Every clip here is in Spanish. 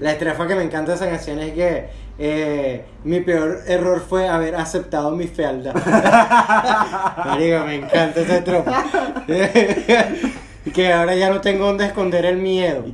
La estrofa que me encanta de esa canción es que eh, mi peor error fue haber aceptado mi fealdad. Marico, me encanta esa estrofa. que ahora ya no tengo donde esconder el miedo.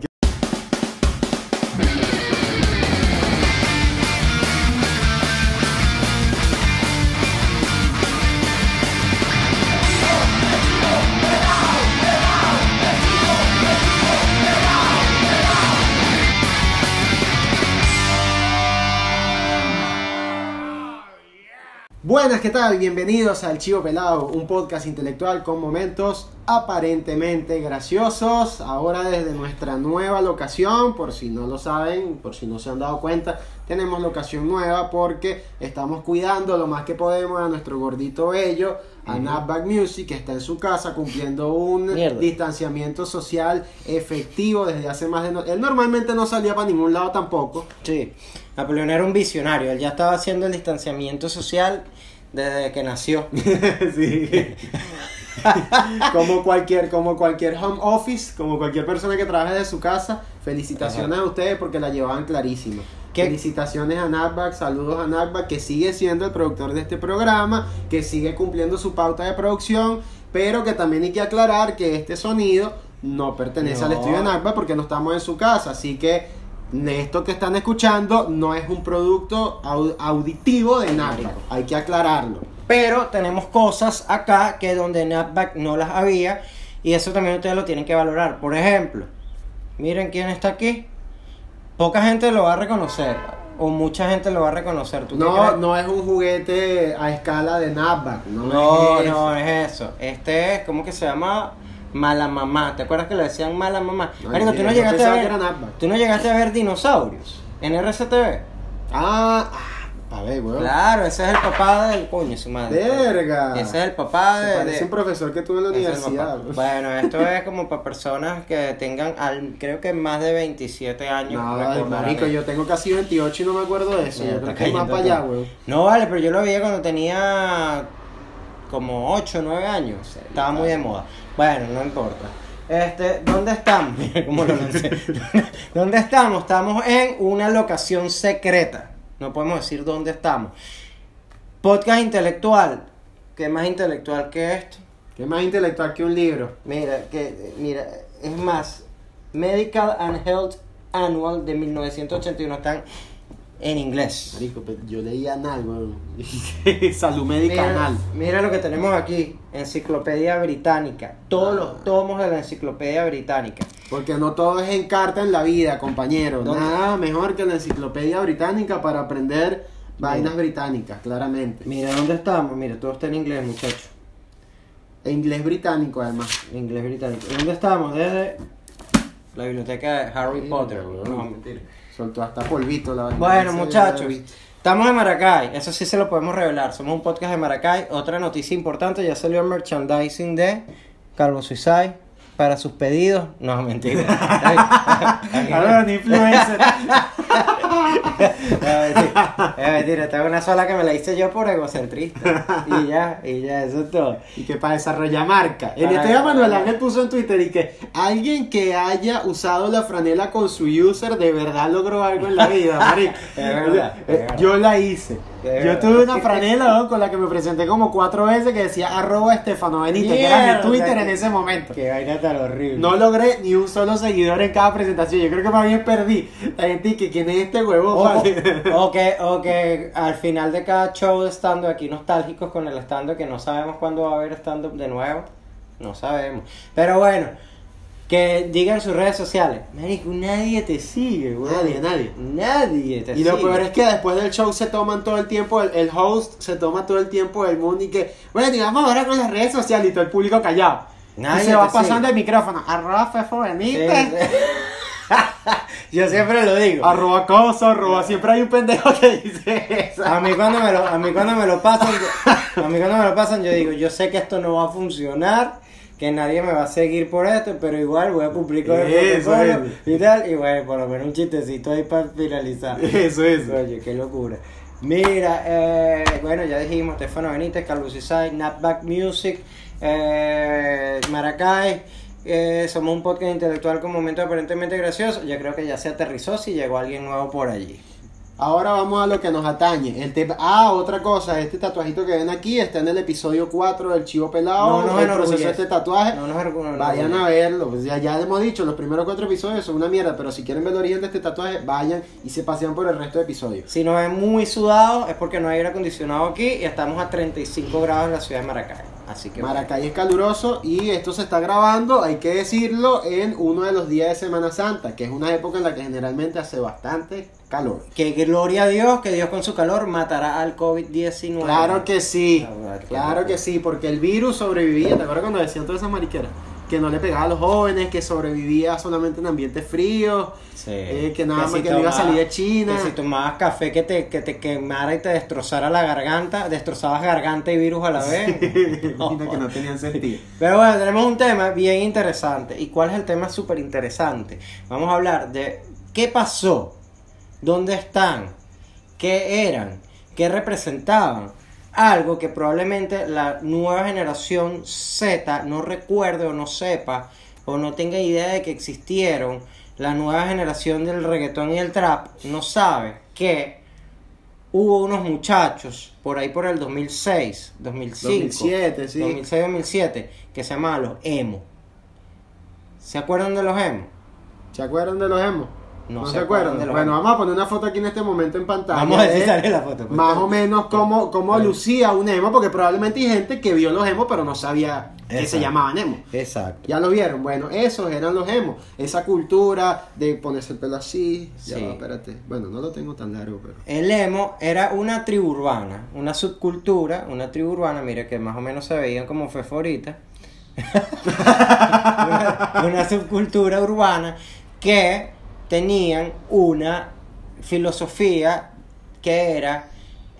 Buenas, ¿qué tal? Bienvenidos al Chivo Pelado, un podcast intelectual con momentos aparentemente graciosos. Ahora desde nuestra nueva locación, por si no lo saben, por si no se han dado cuenta, tenemos locación nueva porque estamos cuidando lo más que podemos a nuestro gordito bello, a Napback Music, que está en su casa cumpliendo un Mierda. distanciamiento social efectivo desde hace más de... no- Él normalmente no salía para ningún lado tampoco. Sí, Napoleón era un visionario, él ya estaba haciendo el distanciamiento social desde que nació. Sí. como cualquier, como cualquier home office, como cualquier persona que trabaje de su casa, felicitaciones a ustedes porque la llevaban clarísima. ¿Qué? Felicitaciones a Natback, saludos a Natback que sigue siendo el productor de este programa, que sigue cumpliendo su pauta de producción, pero que también hay que aclarar que este sonido no pertenece No. al estudio de Natback porque no estamos en su casa, así que esto que están escuchando no es un producto au- auditivo de Natback, hay que aclararlo. Pero tenemos cosas acá que donde Napback no las había y eso también ustedes lo tienen que valorar. Por ejemplo, miren quién está aquí. Poca gente lo va a reconocer o mucha gente lo va a reconocer. ¿Tú qué No, no es un juguete a escala de Napback. No, No, es no es eso. Este es, ¿cómo que se llama? Mala mamá. ¿Te acuerdas que le decían mala mamá? Marico, sí, tú no llegaste a ver. Tú no llegaste a ver dinosaurios en RCTV. Ah, ah, a ver, weón. Claro, ese es el papá del coño, su madre. Verga. Ese es el papá Se de. parece de- un profesor que tuve en la es universidad. weón. Bueno, esto es como para personas que tengan, al, creo que más de 27 años. No, marico, yo tengo casi 28 y no me acuerdo de eso. Mira, yo creo que es más para allá, weón. No vale, pero yo lo veía cuando tenía como 8 o 9 años. Estaba muy de moda. Bueno, no importa. Este, ¿dónde estamos? Mira cómo lo lancé. ¿Dónde estamos? Estamos en una locación secreta. No podemos decir dónde estamos. Podcast intelectual. ¿Qué más intelectual que esto? ¿Qué más intelectual que un libro? Mira, que mira, es más, Medical and Health Annual de 1981 están en inglés. Marico, pero yo leía anal, weón. Salud médica Mira, anal. mira lo que tenemos aquí, Enciclopedia Británica, todos los tomos de la Enciclopedia Británica. Porque no todo es en carta en la vida, compañero. ¿Dónde? Nada mejor que la enciclopedia británica para aprender vainas británicas, claramente. Mira, ¿dónde estamos? Mira, todo está en inglés, muchachos. E inglés británico, además. Inglés británico. ¿Dónde estamos? Desde la biblioteca de Harry Sí, Potter. No, mentira. Soltó hasta polvito la. Bueno, muchachos, estamos en Maracay, eso sí se lo podemos revelar. Somos un podcast de Maracay. Otra noticia importante, ya salió el merchandising de Carlos Suizay para sus pedidos. No, mentira. Ahora ni influencer. Es mentira, es mentira, una sola que me la hice yo por egocentrista. Y ya, y ya, eso es todo. y que para desarrollar marca. En este día Manuel Ángel puso en Twitter y que alguien que haya usado la franela con su user de verdad logró algo en la vida, marico. Es verdad, es verdad. Yo la hice. Yo tuve una franela ¿no? con la que me presenté como cuatro veces que decía arroba Estefano Benítez, que era mi Twitter en ese momento. Qué vaina tan horrible. No logré ni un solo seguidor en cada presentación. Yo creo que más bien perdí. La gente que quién es este huevo. O, o que, o que al final de cada show de stand aquí nostálgicos con el stand que no sabemos cuándo va a haber stand up de nuevo. No sabemos. Pero bueno, que digan sus redes sociales. Marico, nadie te sigue, güey. Nadie, nadie. Nadie te Y sigue. lo peor es que después del show se toman todo el tiempo, el, el host se toma todo el tiempo del mundo y que, bueno, y vamos ahora con las redes sociales y todo el público callado. Nadie y se va pasando sigue. el micrófono, arroba Fefo Sí, sí. Yo siempre lo digo. arroba cosa, arroba, siempre hay un pendejo que dice eso. A mí cuando me lo, a mí cuando me lo pasan, yo- a mí cuando me lo pasan, yo digo, yo sé que esto no va a funcionar, que nadie me va a seguir por esto, pero igual voy a cumplir con el protocolo y tal, y bueno, por lo menos un chistecito ahí para finalizar. Eso es. Oye, qué locura. Mira, eh, bueno, ya dijimos, Stefano Benítez, Carlos Isai, Napback Music, eh, Maracay, Eh, somos un podcast intelectual con momentos aparentemente graciosos. Yo creo que ya se aterrizó si llegó alguien nuevo por allí. Ahora vamos a lo que nos atañe. El tema... Ah, otra cosa, este tatuajito que ven aquí está en el episodio 4 del Chivo Pelado. No nos el proceso enorgullece. de este tatuaje. No nos orgu- Vayan a verlo. Pues ya, ya hemos dicho, los primeros cuatro episodios son una mierda, pero si quieren ver el origen de este tatuaje, vayan y se pasean por el resto de episodios. Si nos ven muy sudados es porque no hay aire acondicionado aquí y estamos a 35 grados en la ciudad de Maracay. Así que bueno. Maracay es caluroso y esto se está grabando, hay que decirlo, en uno de los días de Semana Santa, que es una época en la que generalmente hace bastante calor. Que gloria a Dios, que Dios con su calor matará al COVID-19. Claro que sí, claro que sí, porque el virus sobrevivía, ¿te acuerdas cuando decían todas esas mariqueras? Que no le pegaba a los jóvenes, que sobrevivía solamente en ambientes fríos, Sí. eh, que nada más si que no iba a salir de China. Que si tomabas café que te, que te quemara y te destrozara la garganta, destrozabas garganta y virus a la vez. Imagina que no tenían sentido. Pero bueno, tenemos un tema bien interesante. ¿Y cuál es el tema súper interesante? Vamos a hablar de qué pasó, dónde están, qué eran, qué representaban. Algo que probablemente la nueva generación Z no recuerde o no sepa o no tenga idea de que existieron. La nueva generación del reggaetón y el trap no sabe que hubo unos muchachos por ahí por el 2006, 2005. 2007, sí. 2006-2007, que se llamaban los emo. ¿Se acuerdan de los emo? ¿Se acuerdan de los emos? No No, se acuerdan Bueno, vamos a poner una foto aquí en este momento en pantalla. Vamos a si de la foto. pues. Más o menos cómo, cómo lucía un emo, porque probablemente hay gente que vio los emos pero no sabía que se Exacto. llamaban emo. Exacto. Ya lo vieron, bueno, esos eran los emos. Esa cultura de ponerse el pelo así. Ya Sí. va, espérate. Bueno, no lo tengo tan largo, pero. El emo era una tribu urbana, una subcultura, una tribu urbana, mire que más o menos se veían como feforitas. una, una subcultura urbana que tenían una filosofía que era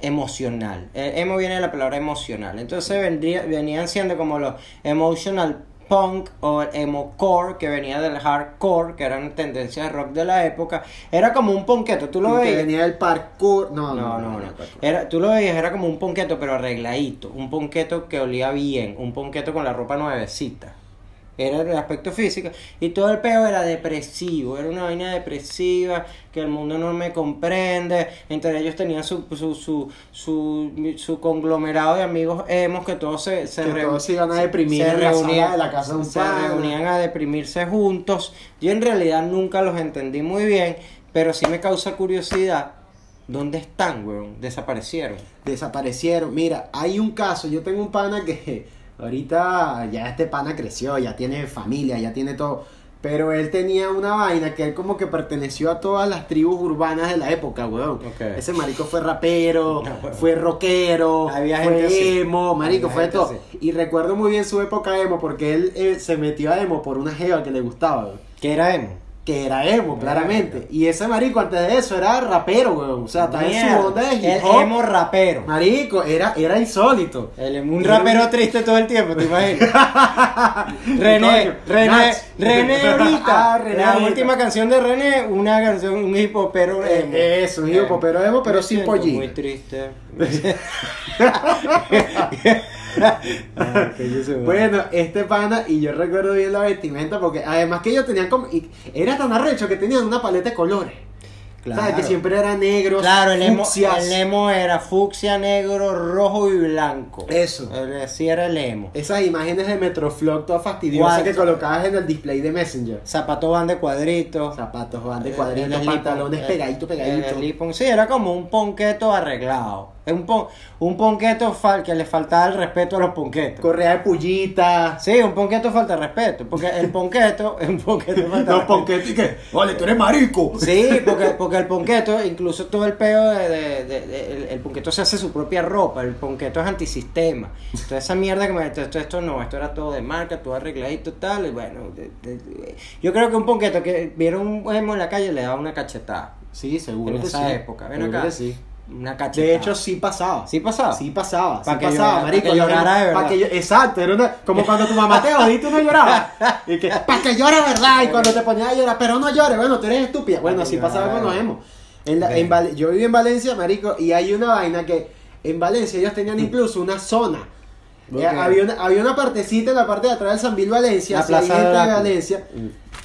emocional. Eh, emo viene de la palabra emocional. Entonces vendría, venían siendo como los emotional punk o el emo core que venía del hardcore, que eran tendencias de rock de la época. Era como un ponqueto, tú lo veías. venía el parkour. No, No, no, no. parkour. Era, tú lo veías, era como un ponqueto, pero arregladito. Un ponqueto que olía bien. Un ponqueto con la ropa nuevecita. Era el aspecto físico. Y todo el peo era depresivo. Era una vaina depresiva que el mundo no me comprende. Entre ellos tenían su, su, su, su, su conglomerado de amigos emos que todos se, se Que todos se iban a deprimir en la sala de la casa de un se reunían a deprimirse juntos. Yo en realidad nunca los entendí muy bien, pero sí me causa curiosidad. ¿Dónde están, weón? Desaparecieron. desaparecieron. Mira, hay un caso, yo tengo un pana que ahorita ya este pana creció, ya tiene familia, ya tiene todo. Pero él tenía una vaina que él como que perteneció a todas las tribus urbanas de la época, weón. Ok. Ese marico fue rapero, No, weón. fue rockero, Había fue gente así. emo, marico, Había fue todo. así. Y recuerdo muy bien su época emo porque él eh, se metió a emo por una jeva que le gustaba, weón. ¿Qué era emo? Que era emo, claramente. Y ese marico antes de eso era rapero, weón. O sea, estaba en su onda de hip El hop. emo rapero. Marico, era, era insólito. El emo- un Era rapero un- triste todo el tiempo, ¿te imaginas? René, René. René ahorita. Ah, René la ahorita. última canción de René, una canción, un hip hopero emo. Eh, eso, un hip hopero emo, pero sin pollina. Muy triste. Bueno, este pana, y yo recuerdo bien la vestimenta, porque además que ellos tenían como. y era tan arrecho que tenían una paleta de colores. ¿Sabes? Que siempre era negro. Claro, el emo, fucsias. el emo era fucsia, negro, rojo y blanco. Eso. Así era el emo. Esas imágenes de Metroflog todas fastidiosas que colocabas en el display de Messenger. Zapatos van de cuadritos. Zapatos van de El- cuadritos, pantalones pegaditos, el pegaditos. Sí, era como un ponqueto arreglado. Es un, pon, un ponqueto fal- que le faltaba el respeto a los ponquetos. Correa de pullita. Sí, un ponqueto falta respeto. Porque el ponqueto es un ponqueto falta Los ponquetos y que. Vale, tú eres marico. Sí, porque, porque el ponqueto, incluso todo el peo de, de- de- de- el, el ponqueto se hace su propia ropa, el ponqueto es antisistema. Toda esa mierda que me esto, esto, esto no, esto era todo de marca, todo arregladito tal, y bueno, yo creo que un ponqueto que vieron un emo en la calle le daba una cachetada. Sí, seguro En esa sí. época, ven acá. que sí. Una cachetada. De hecho, sí pasaba. ¿Sí pasaba? Sí pasaba, Pa' sí que pasaba, llorara- marico. pa' que llorara de verdad. que yo- exacto, era una, como cuando tu mamá te jodía y tú no llorabas. Y que, para que llore verdad, y cuando te ponías a llorar, pero no llores, bueno, tú eres estúpida. Bueno, así pasaba con los. En la- en Val- yo viví en Valencia, marico, y hay una vaina que en Valencia ellos tenían incluso una zona Eh, había, una, había una partecita en la parte de atrás del San Bill Valencia, La plaza de la- Valencia,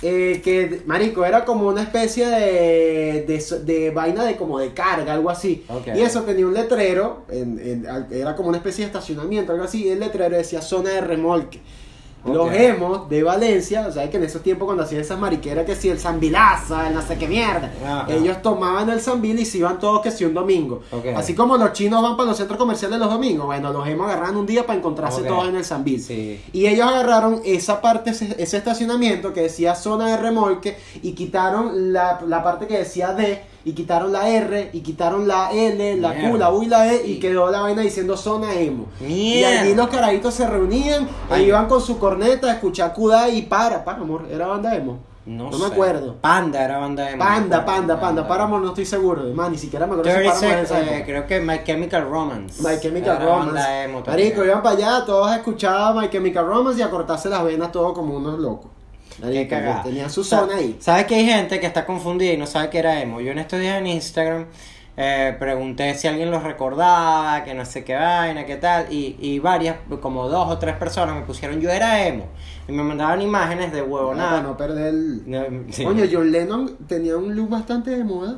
eh, que, marico, era como una especie de, de, de vaina de como de carga, algo así. Y eso tenía un letrero, en- en- al- era como una especie de estacionamiento, algo así, y el letrero decía zona de remolque. Los Ok. hemos de Valencia, o sea, que en esos tiempos cuando hacían esas mariqueras que si el Zambilaza, el no sé qué mierda, Ajá. ellos tomaban el Zambil y se iban todos que si un domingo. Así como los chinos van para los centros comerciales los domingos, bueno, los hemos agarrado un día para encontrarse todos en el Zambil. Sí. Y ellos agarraron esa parte, ese, estacionamiento que decía zona de remolque y quitaron la, la parte que decía D y quitaron la R y quitaron la L, la Q, Mierda. la U y la E y quedó la vaina diciendo zona emo. Y allí los carajitos se reunían e Ay. iban con su corneta a escuchar Kudai y para, para amor, era banda emo. No, No me acuerdo. Panda era banda de Panda, panda, panda, Paramore no estoy seguro, man, ni siquiera me acuerdo si 30 Paramore esa eh, creo que My Chemical Romance. My Chemical Era Romance. banda emo. Marico, iban para allá, todos escuchaban My Chemical Romance y a cortarse las venas todo como unos locos. Qué cagada. tenían su Sa- zona ahí. ¿Sabes que hay gente que está confundida y no sabe que era emo? Yo en estos días en Instagram eh, pregunté si alguien los recordaba, que no sé qué vaina, qué tal, y, y varias, como dos o tres personas me pusieron yo era emo. Y me mandaban imágenes de Para huevonada. no perder el... No, sí. Coño, John Lennon tenía un look bastante de moda.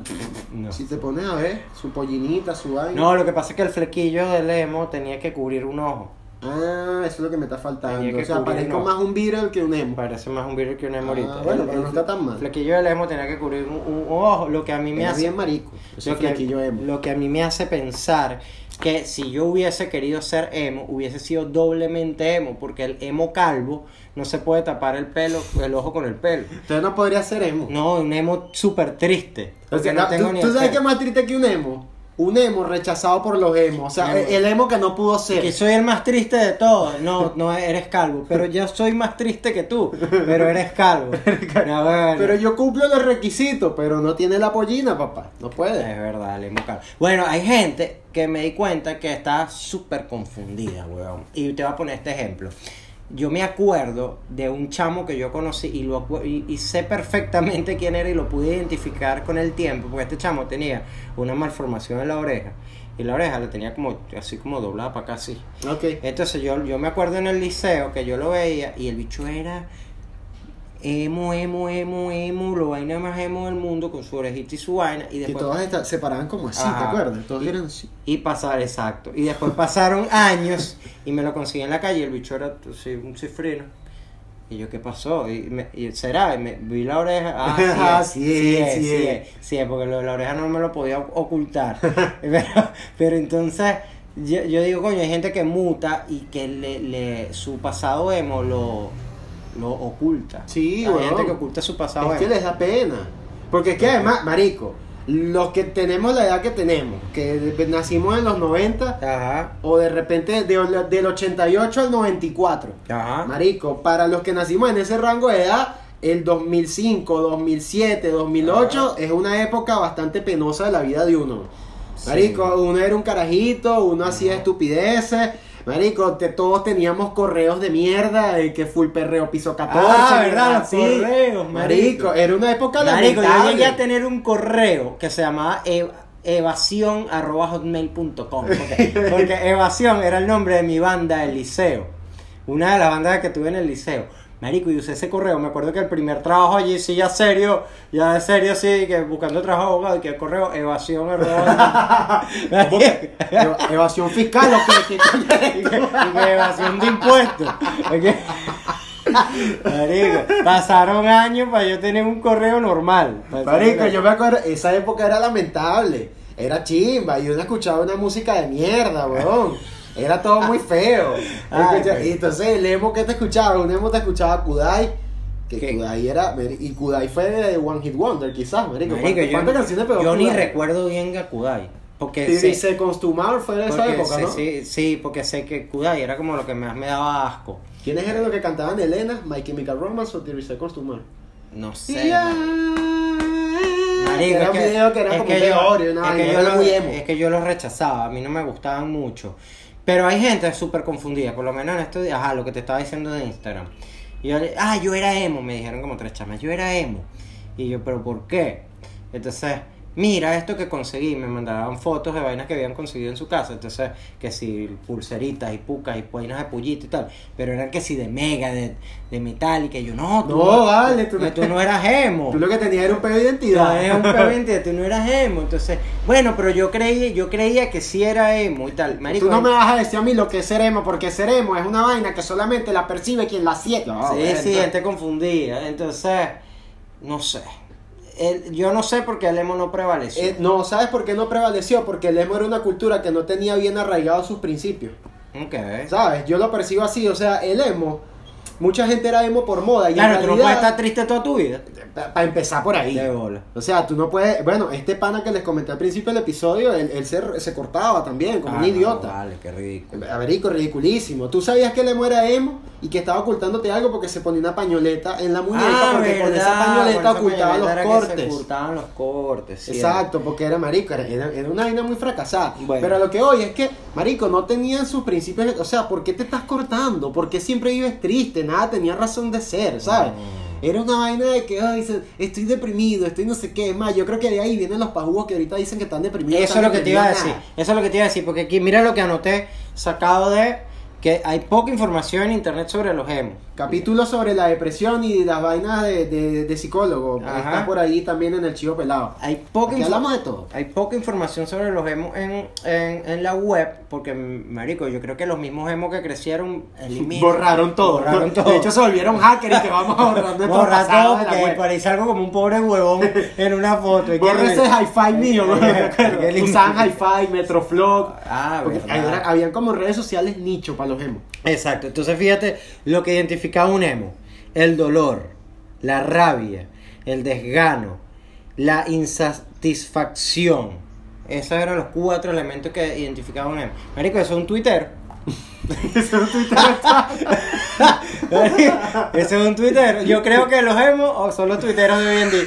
No. Si te pones a ver, su pollinita, su vaina. No, lo que pasa es que el flequillo del emo tenía que cubrir un ojo. Ah, eso es lo que me está faltando. O sea, parezco más un Beatle que un emo. Parece más un virus que un emo Ah, ahorita. bueno, El- pero no está tan mal. flequillo del emo tenía que cubrir un, un ojo, lo que a mí me Era hace... bien marico. Lo que, emo. lo que a mí me hace pensar que si yo hubiese querido ser emo, hubiese sido doblemente emo, porque el emo calvo no se puede tapar el pelo, el ojo con el pelo. Entonces no podría ser emo. No, un emo súper triste. O Porque sea, no ¿tú- ni ¿Tú sabes qué más triste que un emo? Un emo rechazado por los emos. O sea, Emo. el emo que no pudo ser. Que soy el más triste de todos. No, no eres calvo. Pero yo soy más triste que tú. Pero eres calvo. No, bueno. Pero yo cumplo los requisitos, pero no tiene la pollina, papá. No puede. Es verdad, el emo calvo. Bueno, hay gente que me di cuenta que está súper confundida, weón. Y te voy a poner este ejemplo. Yo me acuerdo de un chamo que yo conocí y, lo, y, y sé perfectamente quién era y lo pude identificar con el tiempo, porque este chamo tenía una malformación en la oreja. Y la oreja la tenía como así como doblada para acá así. Entonces yo, yo me acuerdo en el liceo que yo lo veía y el bicho era emo, emo, emo, emo, lo vaina más emo del mundo con su orejita y su vaina. Y Que después, todas esta- se paraban como así, ¿te acuerdas? Todos Y- eran así. y pasar, exacto. Y después pasaron años y me lo conseguí en la calle. El bicho era un cifrino. Y yo, ¿qué pasó? Y, me, y será, y me vi la oreja. Ah, sí, Ah, es, sí sí, es, sí es. sí es, porque lo la oreja no me lo podía ocultar. pero, pero entonces, yo, yo digo, coño, hay gente que muta y que le, le, su pasado emo lo, lo oculta. Sí, Hay weón. gente que oculta su pasado Es que les da pena. Porque es que además, marico, los que tenemos la edad que tenemos, que nacimos en los 90, Ajá, o de repente de- del 88 al 94. ajá. Marico, para los que nacimos en ese rango de edad, el 2005, 2007, 2008 es una época bastante penosa de la vida de uno. Marico, uno era un carajito, uno hacía estupideces. Marico, te- todos teníamos correos de mierda, de que full perreo piso 14. Ah, ¿verdad? Así. correos, marico. Marico, era una época Marico, yo lamentable. llegué a tener un correo que se llamaba ev- evasión.hotmail.com porque, porque evasión era el nombre de mi banda del liceo. Una de las bandas que tuve en el liceo. Marico, y usé ese correo. Me acuerdo que el primer trabajo allí, sí, ya serio, ya de serio, sí, que buscando trabajo abogado, y que el correo evasión. Eva- Evasión fiscal, ¿o que, evasión de impuestos. Marico, pasaron años para yo tener un correo normal. Marico, yo me acuerdo, esa época era lamentable. Era chimba y uno escuchaba una música de mierda, weón. Era todo muy feo. Ay, Escucha- y entonces el emo que te escuchaba, un emo te escuchaba Kudai. Que ¿Qué? Kudai era. Y Kudai fue de One Hit Wonder, quizás, marico. Marico, ¿Cuántas, canciones pegó yo ni Kudai? recuerdo bien Gakudai. Porque Sí, sé, dice Constumar fue de esa época, sé- ¿no? sí, sí, porque sé que Kudai era como lo que más me daba asco. ¿Quiénes eran los que cantaban Elena, My Chemical Romance o Teresa Constumar? No sé. Yeah. Marico, era es un que- video que era es como que yo- velorio, una es que vaina, yo era lo- muy emo. Es que yo los rechazaba, a mí no me gustaban mucho. Pero hay gente súper confundida, por lo menos en estos días, ajá, lo que te estaba diciendo de Instagram. Y yo ah, yo era emo, me dijeron como tres chamas, yo era emo. Y yo, pero ¿por qué? Entonces, mira esto que conseguí, me mandaban fotos de vainas que habían conseguido en su casa, entonces que si pulseritas y pucas y vainas de pullito y tal, pero eran que si de mega, de, de metal y que yo no, tú No, vale, tú tú, no- no eras emo. Tú lo que tenías era un pedo de identidad. eres un P20, tú no eras emo, entonces, bueno, pero yo creí, yo creía que sí era emo y tal, marico. Tú no me vas a decir a mí lo que es emo, porque ser emo es una vaina que solamente la percibe quien la siente. No, Sí, bueno, sí, gente confundida. Entonces, no sé. Yo no sé por qué el emo no prevaleció. Eh, no, ¿sabes por qué no prevaleció? Porque el emo era una cultura que no tenía bien arraigados sus principios. ok. ¿Sabes? Yo lo percibo así, o sea, el emo, mucha gente era emo por moda. Y Claro, en tú no puedes estar triste toda tu vida. Para empezar por ahí. De bola. O sea, tú no puedes. Bueno, este pana que les comenté al principio del episodio, él, él se, se cortaba también, como Ah, un no, idiota. vale, qué ridículo. Averico, ridiculísimo. ¿Tú sabías que el emo era emo y que estaba ocultándote algo porque se ponía una pañoleta en la muñeca porque con esa Ah, verdad, pañoleta con esa ocultaba pañoleta los era que cortes? Se ocultaban los cortes. Exacto, porque era marico, era, era- era una vaina muy fracasada. Bueno. Pero lo que hoy es que, marico, no tenían sus principios, o sea, ¿por qué te estás cortando? ¿Por qué siempre vives triste? Nada tenía razón de ser, ¿sabes? Mm. Era una vaina de que, ay, se- estoy deprimido, estoy no sé qué, es más, yo creo que de ahí vienen los pajugos que ahorita dicen que están deprimidos. Eso es lo que te iba a decir. Eso es lo que te iba a decir. Porque aquí, mira lo que anoté sacado de que hay poca información en internet sobre los emos. Capítulo sobre la depresión y las vainas de, de, de psicólogo. Ajá. Está por ahí también en el chivo pelado. Hay poca Aquí hablamos de todo. Hay poca información sobre los emos en, en, en la web, porque, marico, yo creo que los mismos emos que crecieron eliminan. Borraron todo. Borraron todo. De hecho, se volvieron hackers y que vamos a borrar nuestro Borra todo de porque parece algo como un pobre huevón en una foto. Borra ese hi-fi mío. ¿Te. Usaban hi-fi, Metroflog. Ah, habían como redes sociales nicho para los emos. Exacto, entonces fíjate lo que identificaba un emo. El dolor, la rabia, el desgano, la insatisfacción. Esos eran los cuatro elementos que identificaba un emo. Marico, eso es un Twitter. Ese es un Twitter. Ese es un Twitter. Yo creo que los emos o son los tuiteros de hoy en día.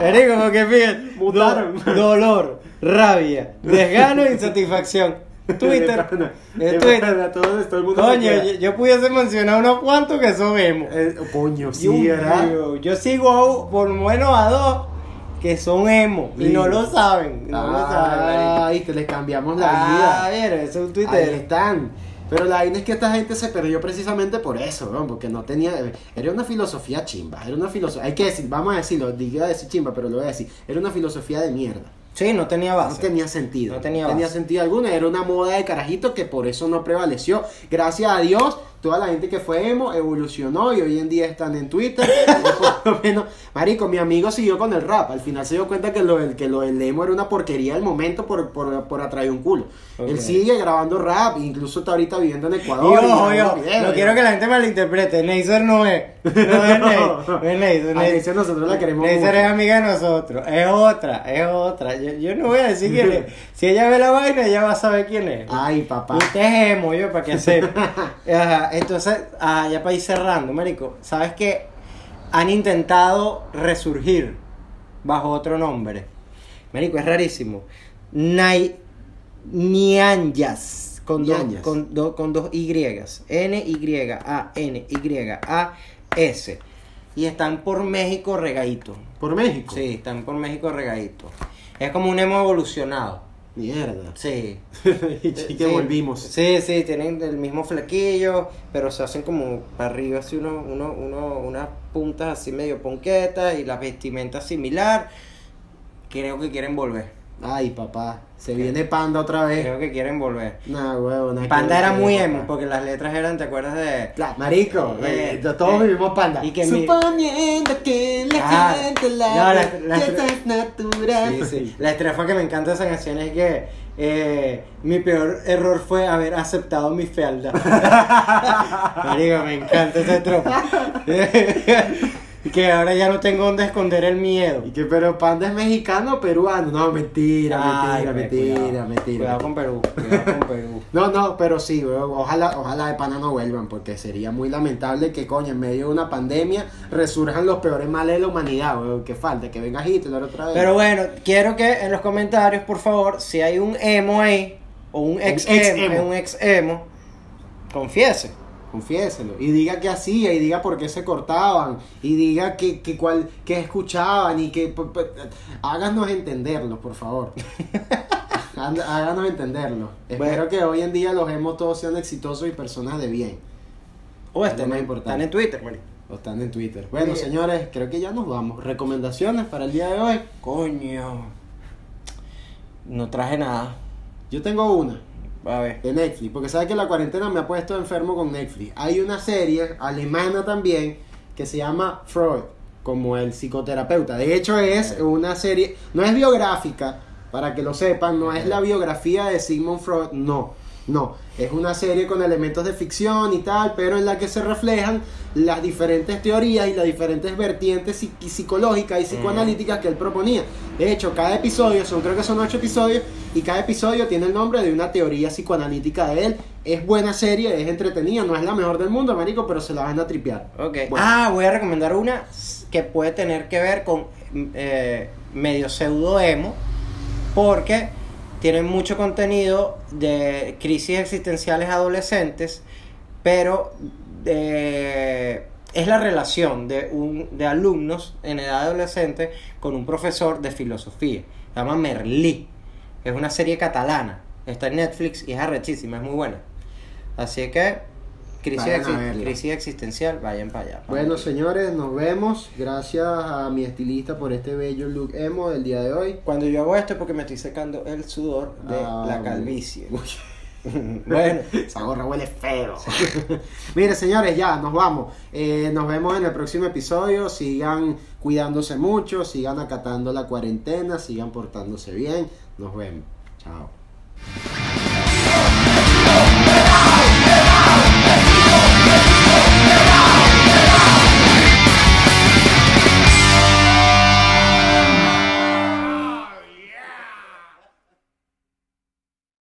Marico, porque fíjate. Mutaron. do- dolor, rabia, desgano e insatisfacción. Twitter. De pana, Twitter. de todo, todo el mundo Coño, yo, yo pudiese mencionar unos cuantos que son emos. Eh, coño, sí, Dios ¿verdad? mío, Yo sigo a- por lo menos a dos que son emo y Sí. no lo saben. No lo saben. Ay, te les cambiamos la Ah, vida. mira, eso es un Ahí Twitter. están. Pero la vaina es que esta gente se perdió precisamente por eso, ¿no? porque no tenía. Era una filosofía chimba. Era una filosofía. Hay que decir, vamos a decirlo, diga decir chimba, pero lo voy a decir. Era una filosofía de mierda. Sí, no tenía No base. tenía sentido. No tenía base. sentido alguno. Era una moda de carajito que por eso no prevaleció. Gracias a Dios, toda la gente que fue emo evolucionó y hoy en día están en Twitter. por lo menos, marico, mi amigo siguió con el rap. Al final se dio cuenta que lo, del- que lo del emo era una porquería del momento por, por, por atraer un culo. Él sigue grabando rap, incluso está ahorita viviendo en Ecuador. y ojo, yo, videos. no quiero que la gente malinterprete. Neisser no es. No es Neisser. No es nosotros la queremos Neisser es amiga de nosotros. Es otra, es otra. Yo, yo no voy a decir quién es. Si ella ve la vaina, ella va a saber quién es. Ay, papá. Usted es emo, yo, para que sepa. Ajá, entonces, ah, ya para ir cerrando, marico. ¿Sabes que Han intentado resurgir bajo otro nombre. Marico, es rarísimo. Nai... Nianyas. Con do- con dos Y. N-Y-A-N-Y-A-S. Y están por México regadito. Por México. Sí, están por México regadito. Es como un emo evolucionado. Mierda. Sí. y sí que volvimos. Sí, sí, tienen el mismo flequillo, pero se hacen como para arriba, así uno, uno, uno, unas puntas así medio ponquetas y la vestimenta similar. Creo que quieren volver. Ay, papá. Se viene Panda otra vez. Creo que quieren volver. Nah, huevo, que Panda era muy emo, papá. porque las letras eran, ¿te acuerdas de...? Claro, marico, Eh, eh, todos eh, vivimos panda. y que mi- Suponiendo que la Ah, gente la, no, la- la- es natural. Sí, sí. La estrofa que me encanta de esa canción es que eh, mi peor error fue haber aceptado mi fealdad. Marico, me encanta esa estrofa. que ahora ya no tengo donde esconder el miedo. Y que, pero panda es mexicano o peruano. No, mentira, Ay, mentira, mentira, cuidado. mentira. Cuidado con Perú, cuidado con Perú. No, no, pero sí, ojalá, ojalá de pana no vuelvan, porque sería muy lamentable que, coño, en medio de una pandemia resurjan los peores males de la humanidad, weón. Que falta, que venga Hitler otra vez. Pero bueno, quiero que en los comentarios, por favor, si hay un emo ahí, o un ex ex emo, emo. un ex emo, confiese. Confiéselo. Y diga qué hacía, y diga por qué se cortaban, y diga qué, qué, cuál, qué escuchaban, y que... Háganos entenderlo, por favor. Há- Háganos entenderlo. Espero que hoy en día los hemos todos sean exitosos y personas de bien. O Es lo están, más en, importante. están en Twitter. O están en Twitter. Bueno, señores, creo que ya nos vamos. ¿Recomendaciones para el día de hoy? Coño. No traje nada. Yo tengo una. A ver. de Netflix, porque sabes que la cuarentena me ha puesto enfermo con Netflix. Hay una serie alemana también que se llama Freud, como el psicoterapeuta. De hecho es una serie, no es biográfica, para que lo sepan, no es la biografía de Sigmund Freud, no, no, es una serie con elementos de ficción y tal, pero en la que se reflejan las diferentes teorías y las diferentes vertientes psi- psicológicas y psicoanalíticas que él proponía. De hecho, cada episodio, son creo que son ocho episodios, y cada episodio tiene el nombre de una teoría psicoanalítica de él. Es buena serie, es entretenida, no es la mejor del mundo, marico, pero se la van a tripear. Ok. Bueno. Ah, voy a recomendar una que puede tener que ver con eh, medio pseudo emo, porque tiene mucho contenido de crisis existenciales adolescentes, pero eh, es la relación de, un, de alumnos en edad adolescente con un profesor de filosofía. Se llama Merlí. Es una serie catalana. Está en Netflix y es arrechísima, es muy buena. Así que, crisis, exi- crisis existencial, vayan para allá. Bueno, señores, nos vemos. Gracias a mi estilista por este bello look emo del día de hoy. Cuando yo hago esto es porque me estoy secando el sudor de Ah, la calvicie. bueno, Esa gorra huele feo. Mire, señores, ya, nos vamos. Eh, nos vemos en el próximo episodio. Sigan cuidándose mucho, sigan acatando la cuarentena, sigan portándose bien. Nos vemos. Chao.